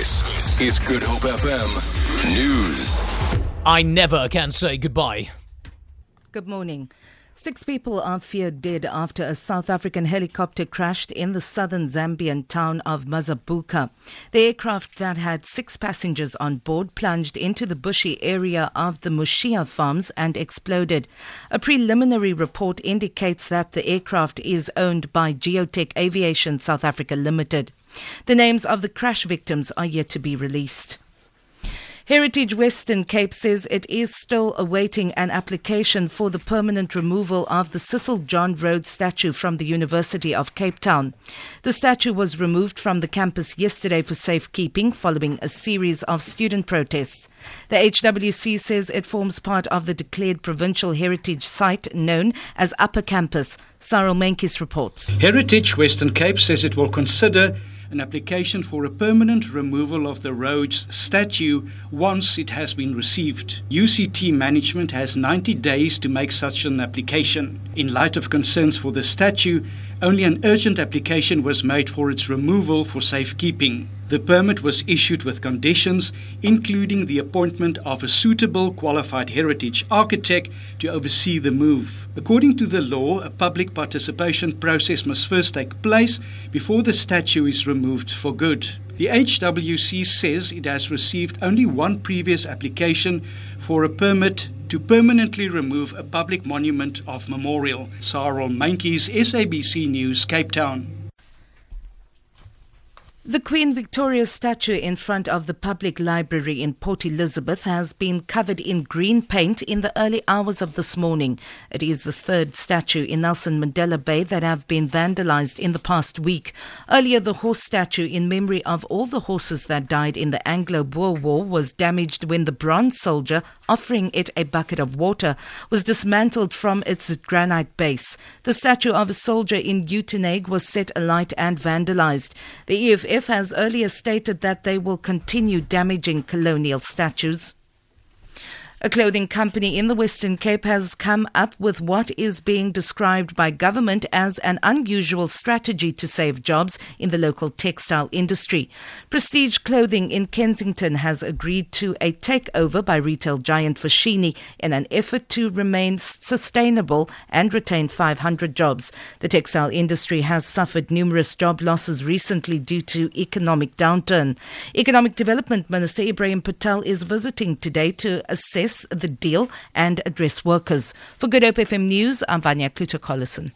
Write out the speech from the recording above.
This is Good Hope FM News. I never can say goodbye. Good morning. Six people are feared dead after a South African helicopter crashed in the southern Zambian town of Mazabuka. The aircraft that had six passengers on board plunged into the bushy area of the Mushia farms and exploded. A preliminary report indicates that the aircraft is owned by Geotech Aviation South Africa Limited. The names of the crash victims are yet to be released. Heritage Western Cape says it is still awaiting an application for the permanent removal of the Cecil John Rhodes statue from the University of Cape Town. The statue was removed from the campus yesterday for safekeeping following a series of student protests. The HWC says it forms part of the declared provincial heritage site known as Upper Campus. Cyril Menkis reports. Heritage Western Cape says it will consider an application for a permanent removal of the Rhodes statue once it has been received. UCT management has 90 days to make such an application. In light of concerns for the statue, only an urgent application was made for its removal for safekeeping. The permit was issued with conditions, including the appointment of a suitable qualified heritage architect to oversee the move. According to the law, a public participation process must first take place before the statue is removed for good. The HWC says it has received only one previous application for a permit to permanently remove a public monument of memorial. Cyril Menkes, SABC News, Cape Town. The Queen Victoria statue in front of the public library in Port Elizabeth has been covered in green paint in the early hours of this morning. It is the third statue in Nelson Mandela Bay that have been vandalized in the past week. Earlier, the horse statue in memory of all the horses that died in the Anglo-Boer War was damaged when the bronze soldier offering it a bucket of water was dismantled from its granite base. The statue of a soldier in Uitenhage was set alight and vandalized. The EFF Has earlier stated that they will continue damaging colonial statues. A clothing company in the Western Cape has come up with what is being described by government as an unusual strategy to save jobs in the local textile industry. Prestige Clothing in Kensington has agreed to a takeover by retail giant Foschini in an effort to remain sustainable and retain 500 jobs. The textile industry has suffered numerous job losses recently due to economic downturn. Economic Development Minister Ibrahim Patel is visiting today to assess the deal and address workers. For Good Hope FM News, I'm Vanya Kluter-Collison.